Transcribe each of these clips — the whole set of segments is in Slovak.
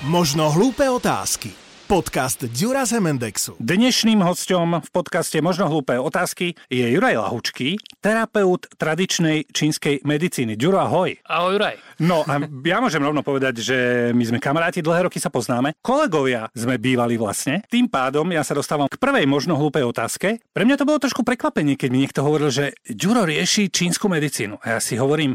Možno hlúpe otázky. Podcast Dura Zemendexu. Dnešným hostom v podcaste Možno hlúpe otázky je Juraj Lahučký, terapeut tradičnej čínskej medicíny. Ďuro, ahoj. Ahoj, Juraj. No a ja môžem rovno povedať, že my sme kamaráti, dlhé roky sa poznáme. Kolegovia sme bývali vlastne. Tým pádom ja sa dostávam k prvej možno hlúpej otázke. Pre mňa to bolo trošku prekvapenie, keď mi niekto hovoril, že Ďuro rieši čínsku medicínu. A ja si hovorím,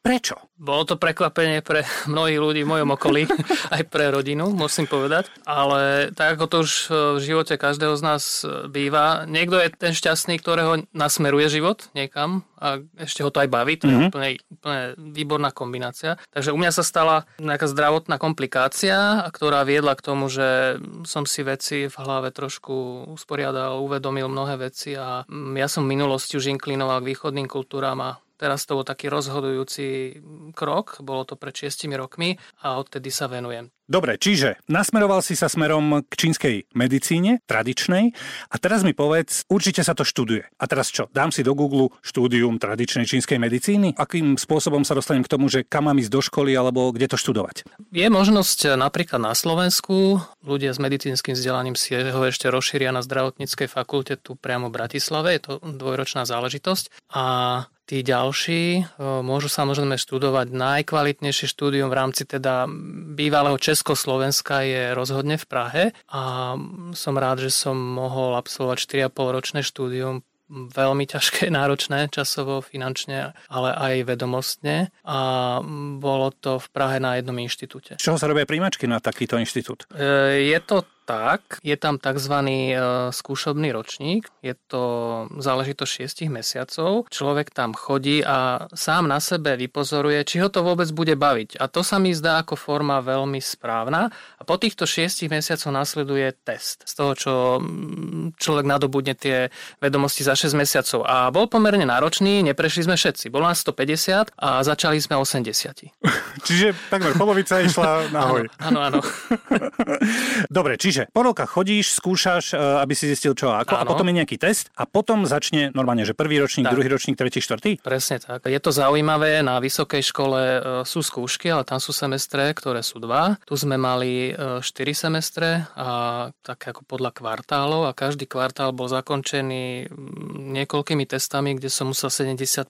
prečo? Bolo to prekvapenie pre mnohých ľudí v mojom okolí, aj pre rodinu, musím povedať. Ale tak ako to už v živote každého z nás býva, niekto je ten šťastný, ktorého nasmeruje život niekam a ešte ho to aj baví, to mm-hmm. je úplne, úplne výborná kombinácia. Takže u mňa sa stala nejaká zdravotná komplikácia, ktorá viedla k tomu, že som si veci v hlave trošku usporiadal, uvedomil mnohé veci a ja som v minulosti už inklinoval k východným kultúram a Teraz to bol taký rozhodujúci krok, bolo to pred 6 rokmi a odtedy sa venujem. Dobre, čiže nasmeroval si sa smerom k čínskej medicíne, tradičnej, a teraz mi povedz, určite sa to študuje. A teraz čo, dám si do Google štúdium tradičnej čínskej medicíny? Akým spôsobom sa dostanem k tomu, že kam mám ísť do školy alebo kde to študovať? Je možnosť napríklad na Slovensku, ľudia s medicínskym vzdelaním si ho ešte rozšíria na zdravotníckej fakulte tu priamo v Bratislave, je to dvojročná záležitosť. A Tí ďalší môžu samozrejme študovať najkvalitnejšie štúdium v rámci teda bývalého Československa je rozhodne v Prahe a som rád, že som mohol absolvovať 4,5 ročné štúdium veľmi ťažké, náročné časovo, finančne, ale aj vedomostne a bolo to v Prahe na jednom inštitúte. Čoho sa robia príjmačky na takýto inštitút? E, je to tak, je tam tzv. E, skúšobný ročník, je to záležitosť 6 mesiacov. Človek tam chodí a sám na sebe vypozoruje, či ho to vôbec bude baviť. A to sa mi zdá ako forma veľmi správna. A po týchto 6 mesiacoch nasleduje test z toho, čo mm, človek nadobudne tie vedomosti za 6 mesiacov. A bol pomerne náročný, neprešli sme všetci. Bolo nás 150 a začali sme 80. Čiže takmer polovica išla nahoj. Áno, áno. Dobre, čiže Čiže po roka chodíš, skúšaš, e, aby si zistil čo a ako, a potom je nejaký test a potom začne normálne, že prvý ročník, tak. druhý ročník, tretí, štvrtý? Presne tak. Je to zaujímavé, na vysokej škole e, sú skúšky, ale tam sú semestre, ktoré sú dva. Tu sme mali 4 e, semestre a tak ako podľa kvartálov a každý kvartál bol zakončený niekoľkými testami, kde som musel 75%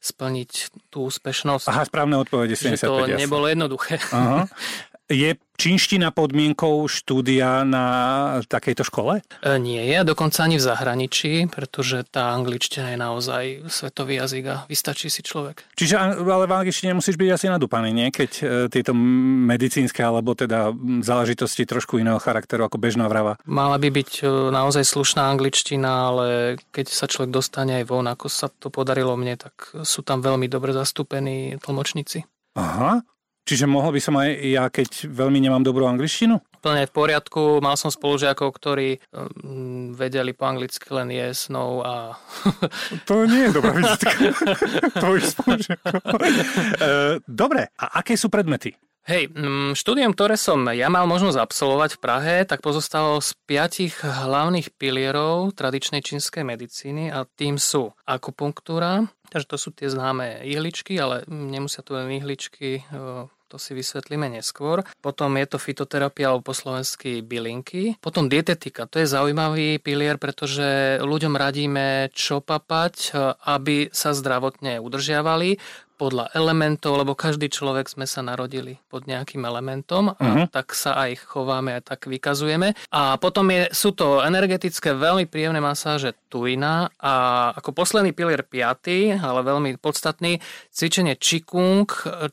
splniť tú úspešnosť. Aha, správne odpovede 75. Že to jasne. nebolo jednoduché. Aha. Je čínština podmienkou štúdia na takejto škole? E, nie je, dokonca ani v zahraničí, pretože tá angličtina je naozaj svetový jazyk a vystačí si človek. Čiže ale v angličtine musíš byť asi nadúpaný, nie? Keď e, tieto medicínske alebo teda záležitosti trošku iného charakteru ako bežná vrava. Mala by byť e, naozaj slušná angličtina, ale keď sa človek dostane aj von, ako sa to podarilo mne, tak sú tam veľmi dobre zastúpení tlmočníci. Aha, Čiže mohol by som aj ja, keď veľmi nemám dobrú angličtinu? Plne v poriadku. Mal som spolužiakov, ktorí um, vedeli po anglicky len yes, no a... to nie je dobrá vizitka. Tvojich spolužiakov. E, dobre, a aké sú predmety? Hej, mm, štúdium, ktoré som ja mal možnosť absolvovať v Prahe, tak pozostalo z piatich hlavných pilierov tradičnej čínskej medicíny a tým sú akupunktúra, takže to sú tie známe ihličky, ale nemusia to len ihličky, to si vysvetlíme neskôr. Potom je to fitoterapia alebo po slovensky bylinky. Potom dietetika, to je zaujímavý pilier, pretože ľuďom radíme čo papať, aby sa zdravotne udržiavali podľa elementov, lebo každý človek sme sa narodili pod nejakým elementom a uh-huh. tak sa aj chováme a tak vykazujeme. A potom je, sú to energetické, veľmi príjemné masáže tuina a ako posledný pilier piaty, ale veľmi podstatný, cvičenie Qigong,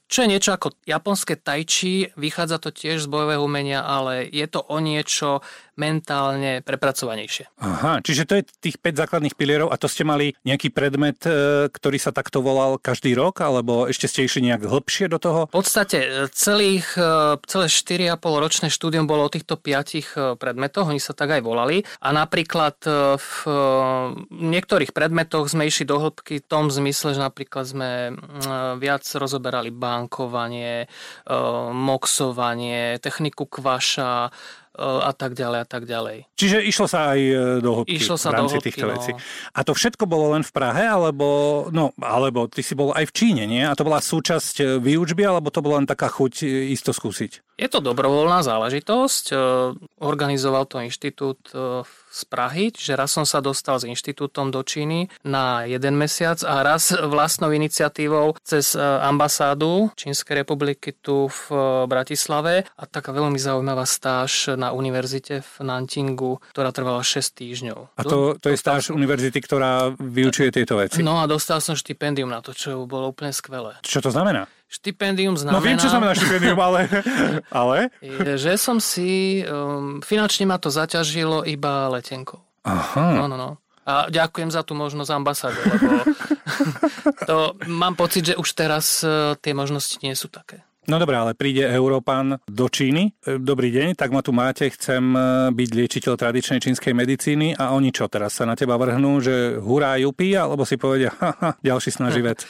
čo je niečo ako japonské tai chi, vychádza to tiež z bojového umenia, ale je to o niečo mentálne prepracovanejšie. Aha, čiže to je tých 5 základných pilierov a to ste mali nejaký predmet, e, ktorý sa takto volal každý rok, alebo ešte ste išli nejak hlbšie do toho? V podstate e, celých, e, celé 4,5 ročné štúdium bolo o týchto 5 predmetoch, oni sa tak aj volali a napríklad v niektorých predmetoch sme išli do hĺbky v tom zmysle, že napríklad sme viac rozoberali bankovanie, moxovanie, techniku kvaša, a tak ďalej a tak ďalej. Čiže išlo sa aj e, do hĺbky išlo sa v rámci do hĺbky, týchto no. vecí. A to všetko bolo len v Prahe, alebo, no, alebo ty si bol aj v Číne, nie? A to bola súčasť e, výučby, alebo to bola len taká chuť e, isto skúsiť? Je to dobrovoľná záležitosť. E, organizoval to inštitút e, z Prahy, čiže raz som sa dostal s inštitútom do Číny na jeden mesiac a raz vlastnou iniciatívou cez e, ambasádu Čínskej republiky tu v Bratislave a taká veľmi zaujímavá stáž na univerzite v Nantingu, ktorá trvala 6 týždňov. A to, to je stáž univerzity, ktorá vyučuje tieto veci? No a dostal som štipendium na to, čo bolo úplne skvelé. Čo to znamená? Štipendium znamená... No viem, čo znamená štipendium, ale... ale? Že som si... Um, finančne ma to zaťažilo iba letenkou. Aha. No, no, no. A ďakujem za tú možnosť ambasáde, lebo to, mám pocit, že už teraz uh, tie možnosti nie sú také. No dobré, ale príde Európan do Číny. E, dobrý deň, tak ma tu máte, chcem e, byť liečiteľ tradičnej čínskej medicíny a oni čo teraz sa na teba vrhnú, že hurá, jupi, alebo si povedia, haha, ďalší snaží vec.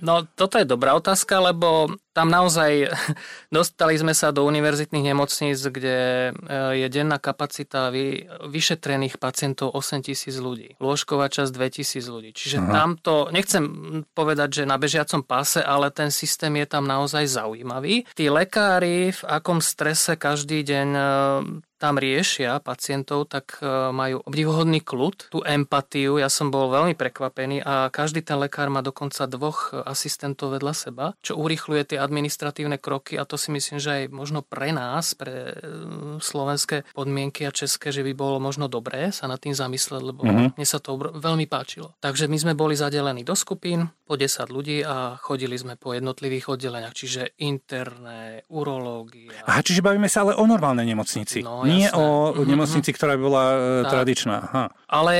No, toto je dobrá otázka, lebo tam naozaj dostali sme sa do univerzitných nemocníc, kde e, je denná kapacita vy, vyšetrených pacientov 8 tisíc ľudí. Lôžková časť 2 tisíc ľudí. Čiže Aha. tamto, nechcem povedať, že na bežiacom páse, ale ten systém je tam naozaj zaujímavý. Tí lekári v akom strese každý deň e, tam riešia pacientov, tak e, majú obdivuhodný kľud, tú empatiu. Ja som bol veľmi prekvapený a každý ten lekár má dokonca dvoch asistentov vedľa seba, čo urýchľuje tie administratívne kroky a to si myslím, že aj možno pre nás, pre e, slovenské podmienky a české, že by bolo možno dobré sa nad tým zamyslieť, lebo mm-hmm. mne sa to veľmi páčilo. Takže my sme boli zadelení do skupín po 10 ľudí a chodili sme po jednotlivých oddeleniach, čiže interné, urológia. Aha, čiže bavíme sa ale o normálnej nemocnici. No, nie jasné. o mhm. nemocnici, ktorá by bola tak. tradičná. Aha. Ale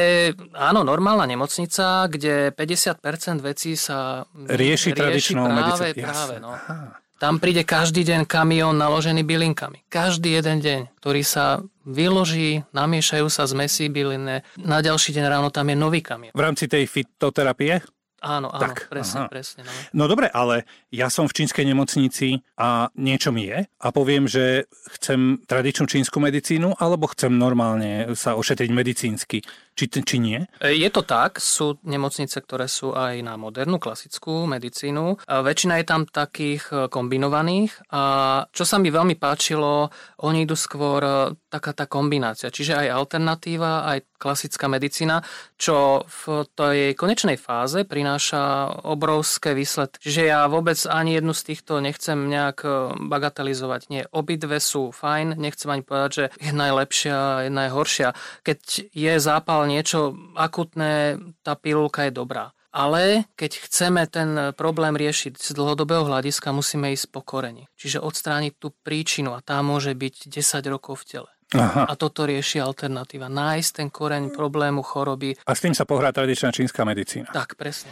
áno, normálna nemocnica, kde 50% vecí sa rieši, rieši tradičnou práve, medicínou. Práve, no. Tam príde každý deň kamión naložený bylinkami. Každý jeden deň, ktorý sa vyloží, namiešajú sa zmesí bylinné. Na ďalší deň ráno tam je nový kamión. V rámci tej fitoterapie? Áno, áno, tak, presne, aha. presne. No. no dobre, ale ja som v čínskej nemocnici a niečo mi je a poviem, že chcem tradičnú čínsku medicínu alebo chcem normálne sa ošetriť medicínsky. Či, či nie? E, je to tak, sú nemocnice, ktoré sú aj na modernú, klasickú medicínu. Väčšina je tam takých e, kombinovaných a čo sa mi veľmi páčilo, oni idú skôr e, taká tá kombinácia, čiže aj alternatíva, aj klasická medicína, čo v tej konečnej fáze prináša obrovské výsledky. Čiže ja vôbec ani jednu z týchto nechcem nejak bagatelizovať. Nie, obidve sú fajn, nechcem ani povedať, že jedna je lepšia, jedna je horšia. Keď je zápal niečo akutné, tá pilulka je dobrá. Ale keď chceme ten problém riešiť z dlhodobého hľadiska, musíme ísť po koreni. Čiže odstrániť tú príčinu a tá môže byť 10 rokov v tele. Aha. A toto rieši alternatíva. Nájsť ten koreň problému choroby. A s tým sa pohrá tradičná čínska medicína. Tak, presne.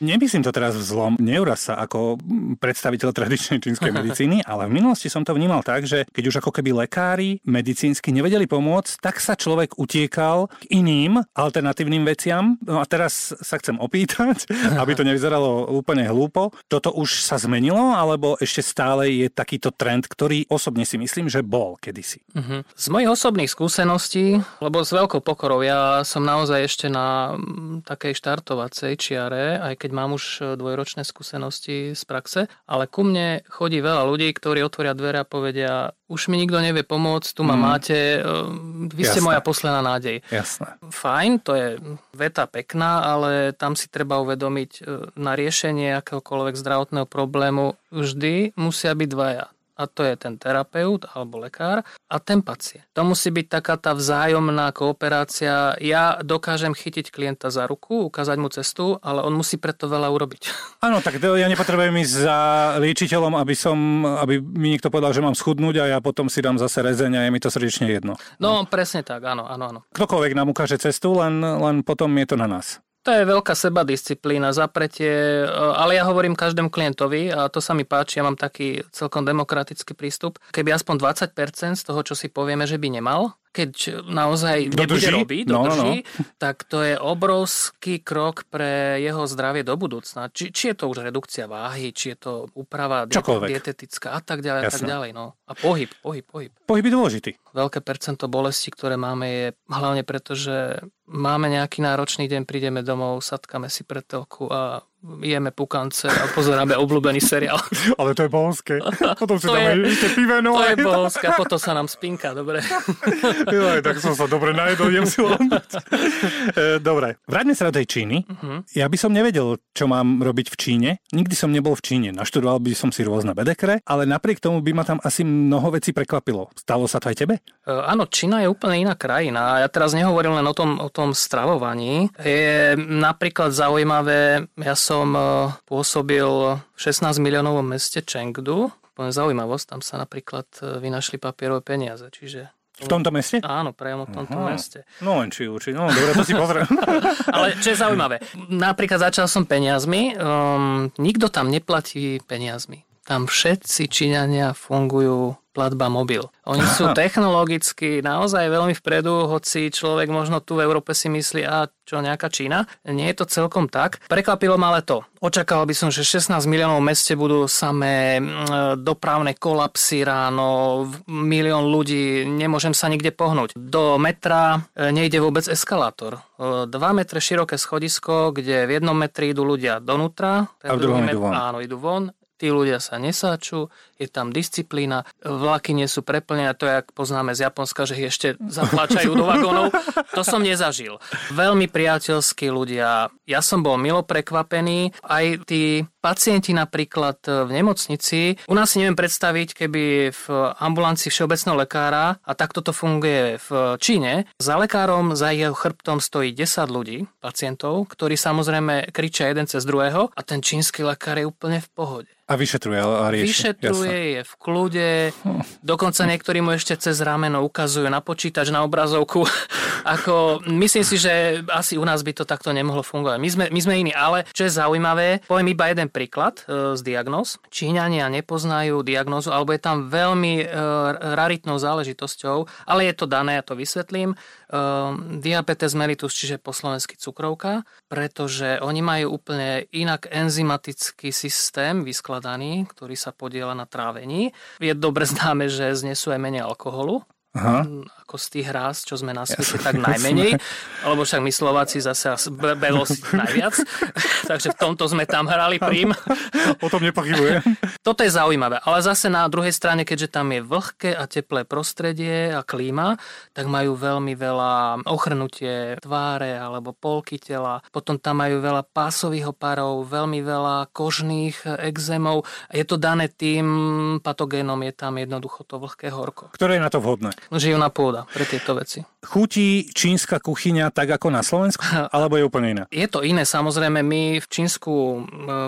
Nemyslím to teraz v zlom, neuraz sa ako predstaviteľ tradičnej čínskej medicíny, ale v minulosti som to vnímal tak, že keď už ako keby lekári medicínsky nevedeli pomôcť, tak sa človek utiekal k iným alternatívnym veciam. No a teraz sa chcem opýtať, aby to nevyzeralo úplne hlúpo. Toto už sa zmenilo, alebo ešte stále je takýto trend, ktorý osobne si myslím, že bol kedysi? Uh-huh. Z mojich osobných skúseností, lebo s veľkou pokorou, ja som naozaj ešte na takej štartovacej čiare, aj keď keď mám už e, dvojročné skúsenosti z praxe, ale ku mne chodí veľa ľudí, ktorí otvoria dvere a povedia, už mi nikto nevie pomôcť, tu ma mm. máte, e, vy ste Jasné. moja posledná nádej. Jasné. Fajn, to je veta pekná, ale tam si treba uvedomiť, e, na riešenie akéhokoľvek zdravotného problému vždy musia byť dvaja a to je ten terapeut alebo lekár a ten pacient. To musí byť taká tá vzájomná kooperácia. Ja dokážem chytiť klienta za ruku, ukázať mu cestu, ale on musí preto veľa urobiť. Áno, tak ja nepotrebujem ísť za liečiteľom, aby, som, aby mi niekto povedal, že mám schudnúť a ja potom si dám zase rezeň a je mi to srdečne jedno. No, no. presne tak, áno, áno, áno. Ktokoľvek nám ukáže cestu, len, len potom je to na nás. To je veľká sebadisciplína, zapretie, e, ale ja hovorím každému klientovi a to sa mi páči, ja mám taký celkom demokratický prístup. Keby aspoň 20% z toho, čo si povieme, že by nemal, keď naozaj dodrží, nebude robiť, no, dodrží, no, no. tak to je obrovský krok pre jeho zdravie do budúcna. Či, či je to už redukcia váhy, či je to úprava Čokoľvek. dietetická a tak ďalej, a tak ďalej. No. A pohyb, pohyb, pohyb. Pohyb je dôležitý. Veľké percento bolesti, ktoré máme, je hlavne preto, že máme nejaký náročný deň, prídeme domov, satkame si pretelku a jeme pukance a pozeráme obľúbený seriál. Ale to je bohonské. Potom si To dáme je- ešte piveno. To je bohoská, potom sa nám spinka, dobre. Joj, tak som sa dobre najedol, idem si dať. E, Dobre, vráťme sa do tej Číny. Ja by som nevedel, čo mám robiť v Číne. Nikdy som nebol v Číne. Naštudoval by som si rôzne bedekre, ale napriek tomu by ma tam asi mnoho vecí prekvapilo. Stalo sa to aj tebe? E, Áno, Čína je úplne iná krajina. Ja teraz nehovorím len o tom, o tom stravovaní. Je napríklad zaujímavé, ja som e, pôsobil v 16 miliónovom meste Chengdu. Poviem zaujímavosť, tam sa napríklad e, vynašli papierové peniaze, čiže V tomto meste? áno, priamo v tomto Aha. meste. No len či určite. No dobre, to si pozriem. Ale čo je zaujímavé, napríklad začal som peniazmi, um, nikto tam neplatí peniazmi. Tam všetci Číňania fungujú platba mobil. Oni sú technologicky naozaj veľmi vpredu, hoci človek možno tu v Európe si myslí, a čo nejaká Čína. Nie je to celkom tak. Prekvapilo ma ale to. Očakával by som, že 16 miliónov v meste budú samé dopravné kolapsy ráno, milión ľudí, nemôžem sa nikde pohnúť. Do metra e, nejde vôbec eskalátor. 2 metre široké schodisko, kde v jednom metri idú ľudia donútra, ten A v druhom idú von. Áno, idú von. Tí ľudia sa nesáču, je tam disciplína, vlaky nie sú preplnené, to je, ak poznáme z Japonska, že ich ešte zatlačajú do vagónov. To som nezažil. Veľmi priateľskí ľudia. Ja som bol milo prekvapený. Aj tí pacienti napríklad v nemocnici. U nás si neviem predstaviť, keby v ambulancii všeobecného lekára, a takto to funguje v Číne, za lekárom, za jeho chrbtom stojí 10 ľudí, pacientov, ktorí samozrejme kričia jeden cez druhého a ten čínsky lekár je úplne v pohode. A vyšetruje a rieši. Vyšetruje, Jasné. je v kľude, dokonca niektorí mu ešte cez rameno ukazujú na počítač, na obrazovku. Ako, myslím si, že asi u nás by to takto nemohlo fungovať. My sme, my sme iní, ale čo je zaujímavé, poviem iba jeden príklad e, z diagnóz. Číňania nepoznajú diagnózu, alebo je tam veľmi e, raritnou záležitosťou, ale je to dané, ja to vysvetlím. E, diabetes mellitus, čiže po slovensky cukrovka, pretože oni majú úplne inak enzymatický systém vyskladaný, ktorý sa podiela na trávení. Je dobre známe, že znesú aj menej alkoholu, Aha. Mm, ako z tých hrás, čo sme na svete, tak najmenej. Lebo však my Slováci zase as- be- belo si najviac. Takže v tomto sme tam hrali prím. O tom nepochybujem. Toto je zaujímavé. Ale zase na druhej strane, keďže tam je vlhké a teplé prostredie a klíma, tak majú veľmi veľa ochrnutie tváre alebo polky tela. Potom tam majú veľa pásových opárov, veľmi veľa kožných exémov. Je to dané tým patogénom, je tam jednoducho to vlhké horko. Ktoré je na to vhodné? Žijúna pôda pre tieto veci. Chutí čínska kuchyňa tak ako na Slovensku? Alebo je úplne iná? Je to iné, samozrejme, my v čínsku e,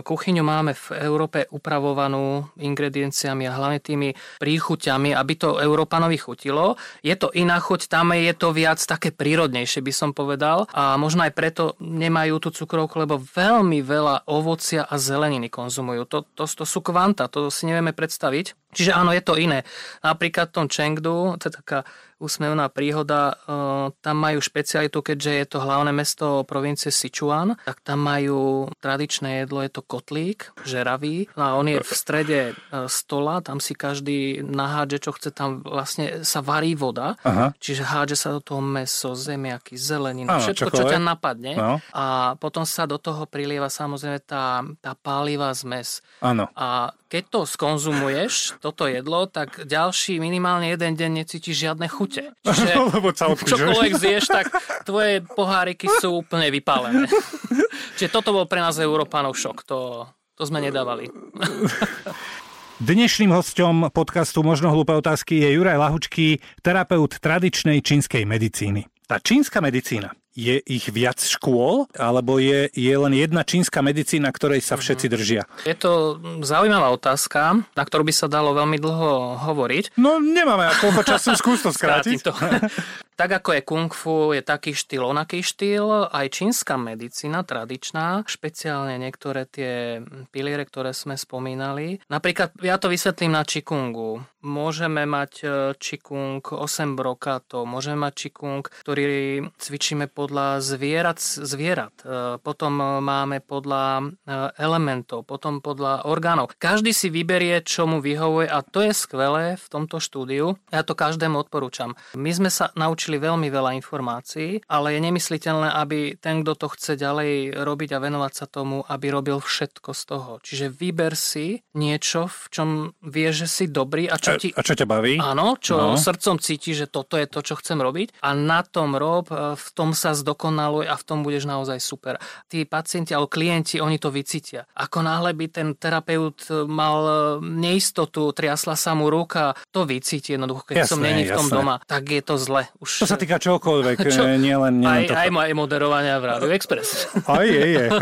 kuchyňu máme v Európe upravovanú ingredienciami a hlavne tými príchuťami, aby to Európanovi chutilo. Je to iná chuť, tam je to viac také prírodnejšie, by som povedal. A možno aj preto nemajú tú cukrovku, lebo veľmi veľa ovocia a zeleniny konzumujú. To, to, to sú kvanta, to si nevieme predstaviť. Čiže áno, je to iné. Napríklad v tom Chengdu, to je taká úsmevná príhoda, e, tam majú špecialitu, keďže je to hlavné mesto provincie Sichuan, tak tam majú tradičné jedlo, je to kotlík, žeravý. No a on je v strede e, stola, tam si každý nahádže, čo chce, tam vlastne sa varí voda, Aha. čiže hádže sa do toho meso, zemiaky, zelenina, Áno, všetko, čo čokoľvek. ťa napadne. No. A potom sa do toho prilieva samozrejme tá, tá pálivá zmes. Áno. A keď to skonzumuješ, toto jedlo, tak ďalší minimálne jeden deň necítiš žiadne chute. Čiže Lebo odpíšeš. čokoľvek zješ, tak tvoje poháriky sú úplne vypálené. Čiže toto bol pre nás Európanov šok. To, to sme nedávali. Dnešným hostom podcastu Možno hlúpe otázky je Juraj Lahučký, terapeut tradičnej čínskej medicíny. Tá čínska medicína, je ich viac škôl, alebo je, je len jedna čínska medicína, ktorej sa všetci držia? Je to zaujímavá otázka, na ktorú by sa dalo veľmi dlho hovoriť. No nemáme koľko času, skús to skrátiť. to. tak ako je kung fu, je taký štýl, onaký štýl, aj čínska medicína tradičná, špeciálne niektoré tie piliere, ktoré sme spomínali. Napríklad, ja to vysvetlím na čikungu. Môžeme mať e, čikung 8 brokátov, môžeme mať čikung, ktorý cvičíme podľa zvierat, zvierat, e, potom máme podľa elementov, potom podľa orgánov. Každý si vyberie, čo mu vyhovuje a to je skvelé v tomto štúdiu. Ja to každému odporúčam. My sme sa naučili veľmi veľa informácií, ale je nemysliteľné, aby ten, kto to chce ďalej robiť a venovať sa tomu, aby robil všetko z toho. Čiže vyber si niečo, v čom vieš, že si dobrý a čo ti... A čo ťa baví? Áno, čo no. srdcom cíti, že toto je to, čo chcem robiť a na tom rob, e, v tom sa zdokonaluj a v tom budeš naozaj super. Tí pacienti alebo klienti, oni to vycítia. Ako náhle by ten terapeut mal e, neistotu, triasla sa mu ruka, to vycíti jednoducho, keď jasné, som není v tom jasné. doma, tak je to zle. Už... To sa týka čokoľvek, Čo? nie len, nie aj, toto. aj moje moderovania v Rádiu Express. Aj je, je.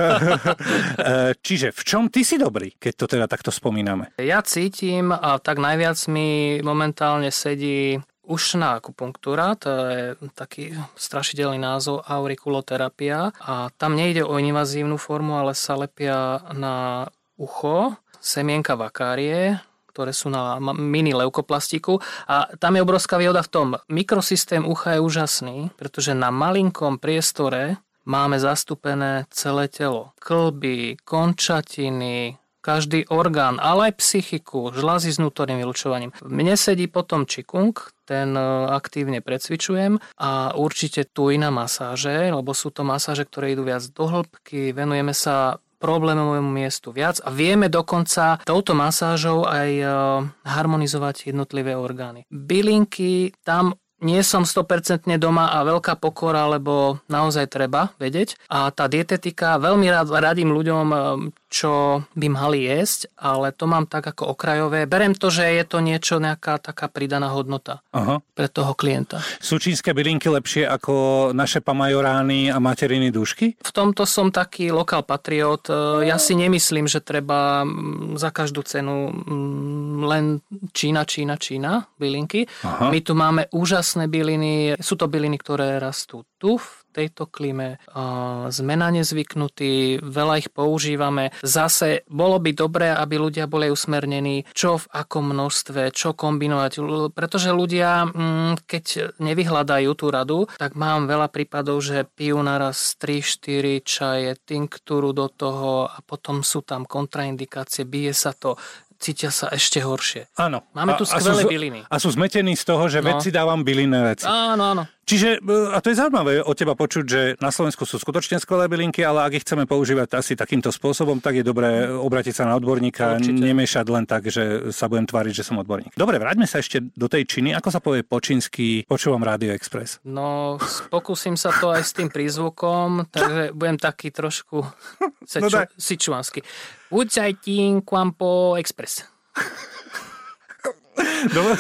E, čiže v čom ty si dobrý, keď to teda takto spomíname? Ja cítim a tak najviac mi momentálne sedí ušná akupunktúra, to je taký strašidelný názov aurikuloterapia a tam nejde o invazívnu formu, ale sa lepia na ucho, semienka vakárie, ktoré sú na mini leukoplastiku a tam je obrovská výhoda v tom, mikrosystém ucha je úžasný, pretože na malinkom priestore máme zastúpené celé telo. Klby, končatiny, každý orgán, ale aj psychiku, žlázy s vnútorným vylučovaním. Mne sedí potom čikung, ten e, aktívne precvičujem a určite tu iná masáže, lebo sú to masáže, ktoré idú viac do hĺbky, venujeme sa problémovému miestu viac a vieme dokonca touto masážou aj e, harmonizovať jednotlivé orgány. Bylinky, tam nie som 100% doma a veľká pokora, lebo naozaj treba vedieť. A tá dietetika, veľmi rád radím ľuďom, čo by mali jesť, ale to mám tak ako okrajové. Berem to, že je to niečo, nejaká taká pridaná hodnota Aha. pre toho klienta. Sú čínske bylinky lepšie ako naše pamajorány a materiny dušky? V tomto som taký lokál patriot. E, ja si nemyslím, že treba za každú cenu len Čína, Čína, Čína bylinky. Aha. My tu máme úžasné byliny. Sú to byliny, ktoré rastú tu v tejto klíme. Sme na ne zvyknutí, veľa ich používame. Zase bolo by dobré, aby ľudia boli usmernení, čo v akom množstve, čo kombinovať. Pretože ľudia, mm, keď nevyhľadajú tú radu, tak mám veľa prípadov, že pijú naraz 3-4 čaje, tinktúru do toho a potom sú tam kontraindikácie, bije sa to cítia sa ešte horšie. Áno. Máme tu skvelé byliny. A sú zmetení z toho, že no. veci dávam bylinné veci. Áno, áno. Čiže, e, a to je zaujímavé od teba počuť, že na Slovensku sú skutočne skvelé bylinky, ale ak ich chceme používať asi takýmto spôsobom, tak je dobré obratiť sa na odborníka, Určite. nemiešať len tak, že sa budem tváriť, že som odborník. Dobre, vráťme sa ešte do tej činy. Ako sa povie po čínsky, počúvam Radio Express? No, pokúsim sa to aj s tým prízvukom, takže budem taký trošku seču, no sičuansky. Ujajtín Kwampo Express. Dobre,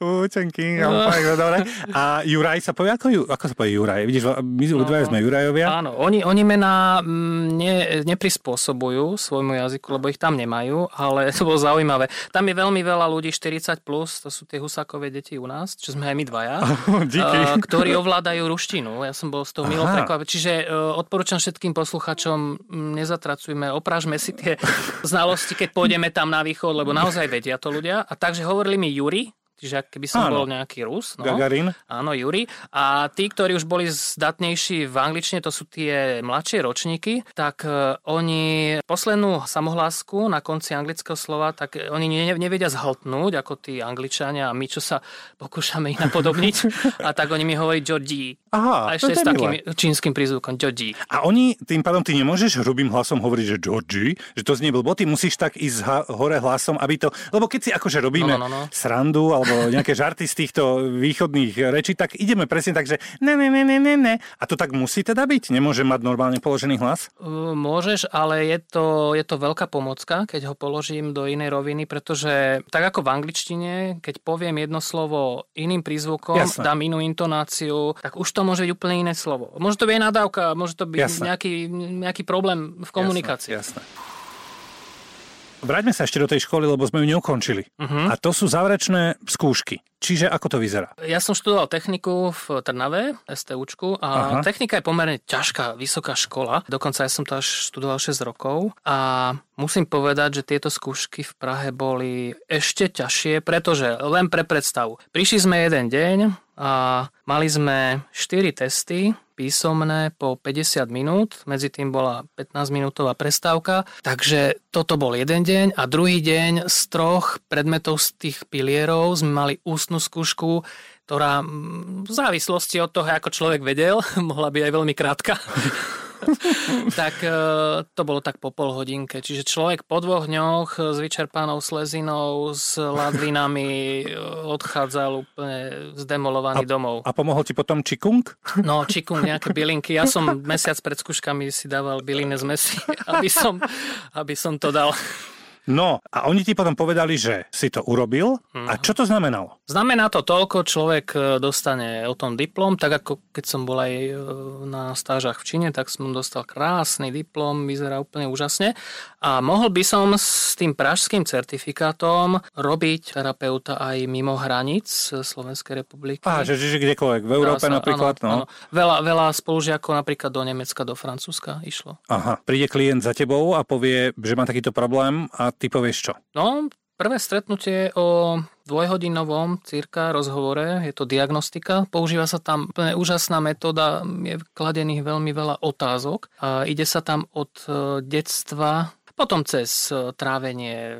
účenky, no. dobre. A Juraj sa povie, ako, ako sa povie Juraj? Vidíš, my no, dvaja sme Jurajovia. Áno, oni, oni mená mm, ne, neprispôsobujú svojmu jazyku, lebo ich tam nemajú, ale to bolo zaujímavé. Tam je veľmi veľa ľudí 40+, plus, to sú tie husákové deti u nás, čo sme aj my dvaja, Díky. ktorí ovládajú ruštinu. Ja som bol z toho milo prekvapený. Čiže e, odporúčam všetkým posluchačom, nezatracujme, oprážme si tie znalosti, keď pôjdeme tam na východ, lebo naozaj vedia to ľudia. A takže hovorili mi mi Juri, Čiže keby som áno. bol nejaký Rus. No. Gagarin. Áno, Juri. A tí, ktorí už boli zdatnejší v angličtine, to sú tie mladšie ročníky, tak uh, oni poslednú samohlásku na konci anglického slova, tak oni ne, nevedia zhltnúť, ako tí angličania a my, čo sa pokúšame ich napodobniť. a tak oni mi hovorí Georgie. Aha, a ešte s takým milé. čínskym prízvukom Georgie. A oni, tým pádom ty nemôžeš hrubým hlasom hovoriť, že Georgie, že to znie blbo, ty musíš tak ísť hore hlasom, aby to, lebo keď si akože robíme no, no, no, no. srandu, alebo nejaké žarty z týchto východných rečí, tak ideme presne tak, že ne, ne, ne, ne, ne, ne. A to tak musí teda byť? Nemôže mať normálne položený hlas? Môžeš, ale je to, je to veľká pomocka, keď ho položím do inej roviny, pretože tak ako v angličtine, keď poviem jedno slovo iným prízvukom, Jasne. dám inú intonáciu, tak už to môže byť úplne iné slovo. Môže to byť nadávka, môže to byť nejaký, nejaký problém v komunikácii. Jasne, jasne. Vráťme sa ešte do tej školy, lebo sme ju neukončili. Uh-huh. A to sú záverečné skúšky. Čiže ako to vyzerá? Ja som študoval techniku v Trnave, STUčku a Aha. technika je pomerne ťažká, vysoká škola. Dokonca ja som to až študoval 6 rokov a musím povedať, že tieto skúšky v Prahe boli ešte ťažšie, pretože len pre predstavu. Prišli sme jeden deň, a mali sme 4 testy písomné po 50 minút, medzi tým bola 15 minútová prestávka, takže toto bol jeden deň. A druhý deň z troch predmetov z tých pilierov sme mali ústnu skúšku, ktorá v závislosti od toho, ako človek vedel, mohla byť aj veľmi krátka. tak e, to bolo tak po pol hodinke. Čiže človek po dvoch dňoch s vyčerpanou slezinou, s ladvinami e, odchádzal úplne zdemolovaný a, domov. A pomohol ti potom čikung? No, čikung, nejaké bylinky. Ja som mesiac pred skúškami si dával bylinné zmesi, aby som, aby som to dal. No a oni ti potom povedali, že si to urobil. Mm. A čo to znamenalo? Znamená to toľko, človek e, dostane o tom diplom, tak ako keď som bol aj e, na stážach v Číne, tak som dostal krásny diplom, vyzerá úplne úžasne. A mohol by som s tým pražským certifikátom robiť terapeuta aj mimo hranic Slovenskej republiky. Á, že, že kdekoľvek, v Európe sa, napríklad. Áno, no. áno. Veľa, veľa spolužiakov napríklad do Nemecka, do Francúzska išlo. Aha, príde klient za tebou a povie, že má takýto problém a ty povieš čo? No, prvé stretnutie o dvojhodinovom cirka rozhovore, je to diagnostika. Používa sa tam úplne úžasná metóda, je kladených veľmi veľa otázok. A ide sa tam od e, detstva, potom cez e, trávenie,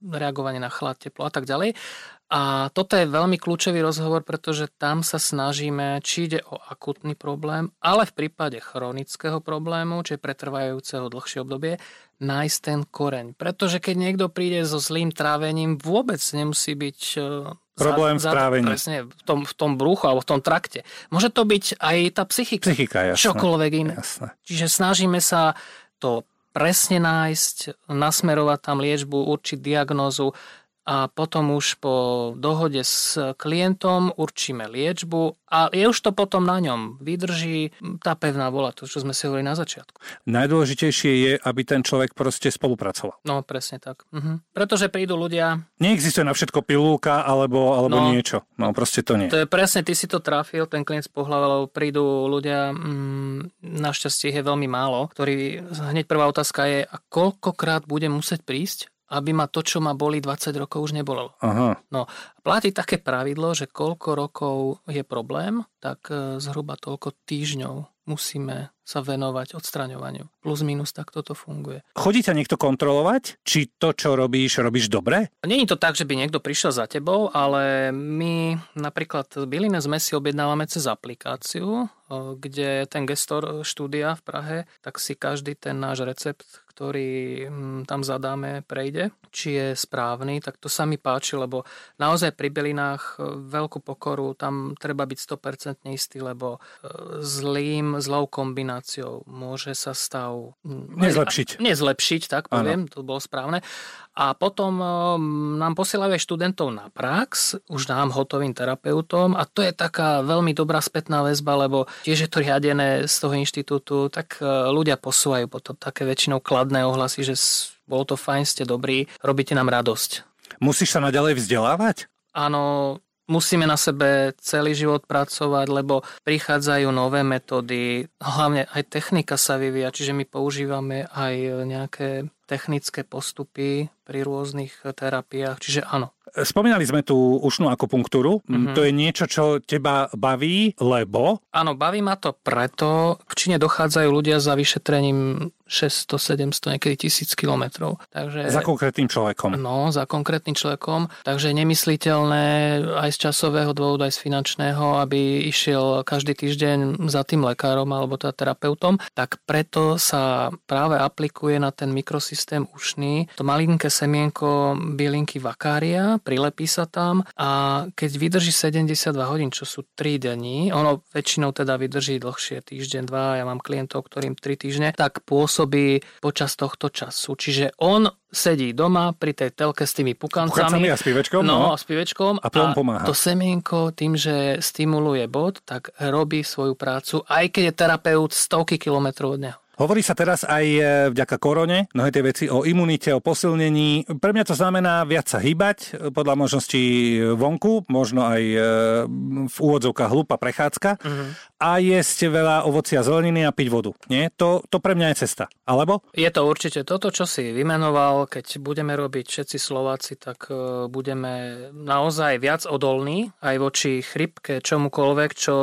reagovanie na chlad, teplo a tak ďalej. A toto je veľmi kľúčový rozhovor, pretože tam sa snažíme, či ide o akutný problém, ale v prípade chronického problému, či pretrvajúceho dlhšie obdobie, nájsť ten koreň. Pretože keď niekto príde so zlým trávením, vôbec nemusí byť e, problém za, v trávení. Presne, v tom, v tom bruchu alebo v tom trakte. Môže to byť aj tá psychika. Psychika, jasné. Čokoľvek iné. Jasné. Čiže snažíme sa to presne nájsť, nasmerovať tam liečbu, určiť diagnózu, a potom už po dohode s klientom určíme liečbu a je už to potom na ňom. Vydrží tá pevná bola, to, čo sme si hovorili na začiatku. Najdôležitejšie je, aby ten človek proste spolupracoval. No, presne tak. Mhm. Pretože prídu ľudia... Neexistuje na všetko pilulka alebo, alebo no, niečo. No, proste to nie. To je presne, ty si to trafil, ten klient z pohľavou, prídu ľudia, mm, našťastie je veľmi málo, ktorí, hneď prvá otázka je, a koľkokrát bude musieť prísť, aby ma to, čo ma boli 20 rokov, už nebolo. Aha. No, platí také pravidlo, že koľko rokov je problém, tak e, zhruba toľko týždňov musíme sa venovať odstraňovaniu. Plus minus tak toto funguje. Chodí ťa niekto kontrolovať, či to, čo robíš, robíš dobre? Není to tak, že by niekto prišiel za tebou, ale my napríklad bylinné zmesi objednávame cez aplikáciu, kde ten gestor štúdia v Prahe, tak si každý ten náš recept, ktorý mm, tam zadáme, prejde. Či je správny, tak to sa mi páči, lebo naozaj pri bylinách e, veľkú pokoru, tam treba byť 100% istý, lebo e, zlým, zlou kombináciou môže sa stav... Nezlepšiť. Nezlepšiť, tak poviem, ano. to bolo správne. A potom nám posielajú aj študentov na prax, už nám hotovým terapeutom a to je taká veľmi dobrá spätná väzba, lebo tiež je to riadené z toho inštitútu, tak ľudia posúvajú potom také väčšinou kladné ohlasy, že bolo to fajn, ste dobrí, robíte nám radosť. Musíš sa naďalej vzdelávať? Áno, musíme na sebe celý život pracovať, lebo prichádzajú nové metódy, hlavne aj technika sa vyvíja, čiže my používame aj nejaké technické postupy pri rôznych terapiách, čiže áno. Spomínali sme tú ušnú akupunktúru. Mm-hmm. To je niečo, čo teba baví, lebo... Áno, baví ma to preto, v Číne dochádzajú ľudia za vyšetrením 600, 700, niekedy 1000 kilometrov. Takže, za konkrétnym človekom. No, za konkrétnym človekom. Takže nemysliteľné aj z časového dôvodu, aj z finančného, aby išiel každý týždeň za tým lekárom alebo teda terapeutom. Tak preto sa práve aplikuje na ten mikrosystém ušný to malinké semienko bylinky vakária, prilepí sa tam a keď vydrží 72 hodín, čo sú 3 dní, ono väčšinou teda vydrží dlhšie, týždeň, dva, ja mám klientov, ktorým 3 týždne, tak pôsobí počas tohto času. Čiže on sedí doma pri tej telke s tými pukancami. Pukancami a spivečkom. No, no. a spivečkom. A, a pomáha. to semienko tým, že stimuluje bod, tak robí svoju prácu, aj keď je terapeut stovky kilometrov od neho. Hovorí sa teraz aj e, vďaka korone, mnohé tie veci o imunite, o posilnení. Pre mňa to znamená viac sa hýbať, e, podľa možností vonku, možno aj e, v úvodzovkách hlúpa prechádzka uh-huh. a jesť veľa ovocia, zeleniny a piť vodu. Nie? To, to pre mňa je cesta. Alebo? Je to určite toto, čo si vymenoval. Keď budeme robiť všetci Slováci, tak budeme naozaj viac odolní aj voči chrypke, čomukoľvek, čo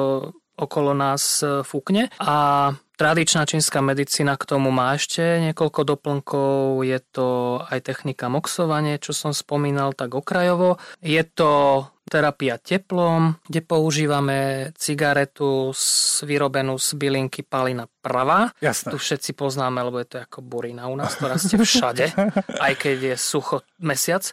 okolo nás fúkne. A Tradičná čínska medicína k tomu má ešte niekoľko doplnkov. Je to aj technika moxovanie, čo som spomínal tak okrajovo. Je to terapia teplom, kde používame cigaretu vyrobenú z bylinky palina pravá. Jasné. Tu všetci poznáme, lebo je to ako burina u nás, ktorá ste všade, aj keď je sucho mesiac.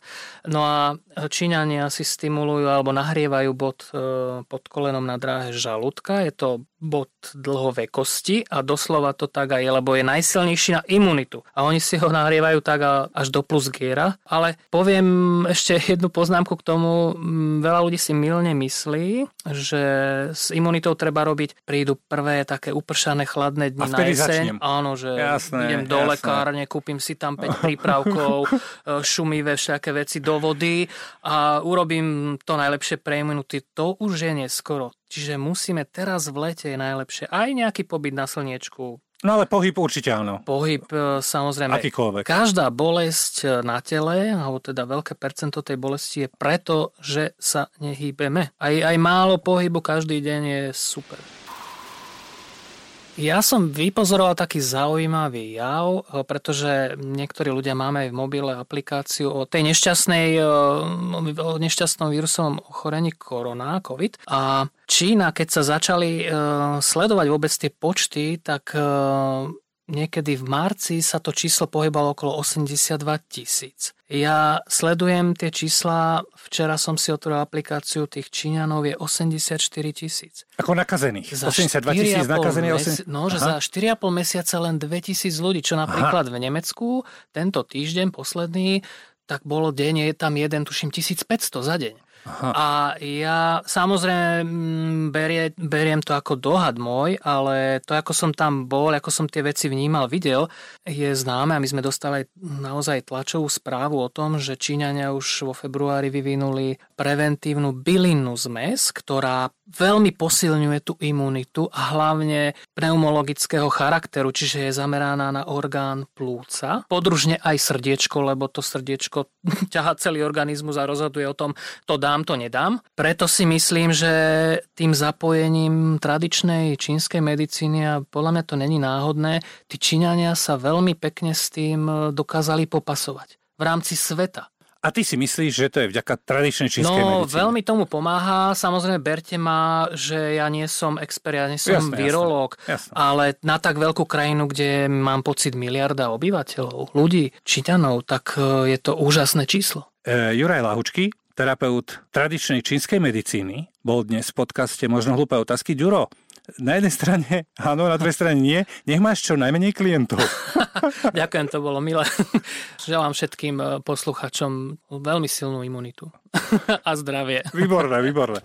No a Číňania si stimulujú alebo nahrievajú bod e, pod kolenom na dráhe žalúdka. Je to bod dlhovekosti a doslova to tak aj je, lebo je najsilnejší na imunitu. A oni si ho nahrievajú tak až do plus giera. Ale poviem ešte jednu poznámku k tomu. Veľa ľudí si milne myslí, že s imunitou treba robiť, prídu prvé také upršané chladné dni na jeseň. Začnem. Áno, že jasné, idem do jasné. lekárne, kúpim si tam 5 prípravkov, e, šumivé všaké veci do vody a urobím to najlepšie pre imunity. To už je neskoro. Čiže musíme teraz v lete je najlepšie aj nejaký pobyt na slniečku, No ale pohyb určite áno. Pohyb e, samozrejme. Akýkoľvek. Každá bolesť e, na tele, alebo teda veľké percento tej bolesti je preto, že sa nehýbeme. Aj, aj málo pohybu každý deň je super. Ja som vypozoroval taký zaujímavý jav, eh, pretože niektorí ľudia máme aj v mobile aplikáciu o tej nešťastnej, eh, o nešťastnom vírusovom ochorení korona, COVID. A Čína, keď sa začali eh, sledovať vôbec tie počty, tak Niekedy v marci sa to číslo pohybalo okolo 82 tisíc. Ja sledujem tie čísla, včera som si otvoril aplikáciu tých Číňanov, je 84 tisíc. Ako nakazených? Za 82 tisíc nakazených? Mesi- no, že Aha. za 4,5 mesiaca len 2000 ľudí, čo napríklad Aha. v Nemecku tento týždeň posledný, tak bolo deň, je tam jeden, tuším, 1500 za deň. Aha. A ja samozrejme mm, berie, beriem to ako dohad môj, ale to, ako som tam bol, ako som tie veci vnímal, videl, je známe a my sme dostali naozaj tlačovú správu o tom, že Číňania už vo februári vyvinuli preventívnu bylinnú zmes, ktorá veľmi posilňuje tú imunitu a hlavne pneumologického charakteru, čiže je zameraná na orgán plúca. Podružne aj srdiečko, lebo to srdiečko ťaha celý organizmus a rozhoduje o tom, to dám, to nedám. Preto si myslím, že tým zapojením tradičnej čínskej medicíny a podľa mňa to není náhodné, tí Číňania sa veľmi pekne s tým dokázali popasovať v rámci sveta. A ty si myslíš, že to je vďaka tradičnej čínskej no, medicíne? No, veľmi tomu pomáha. Samozrejme, berte ma, že ja nie som expert, ja nie som jasné, virológ, jasné, jasné. ale na tak veľkú krajinu, kde mám pocit miliarda obyvateľov, ľudí, číťanov, tak e, je to úžasné číslo. E, Juraj Lahučky, terapeut tradičnej čínskej medicíny, bol dnes v podcaste Možno hlúpe otázky. Ďuro, na jednej strane áno, na druhej strane nie. Nech máš čo najmenej klientov. Ďakujem, to bolo milé. Želám všetkým eh, posluchačom veľmi silnú imunitu a zdravie. Výborné, výborné.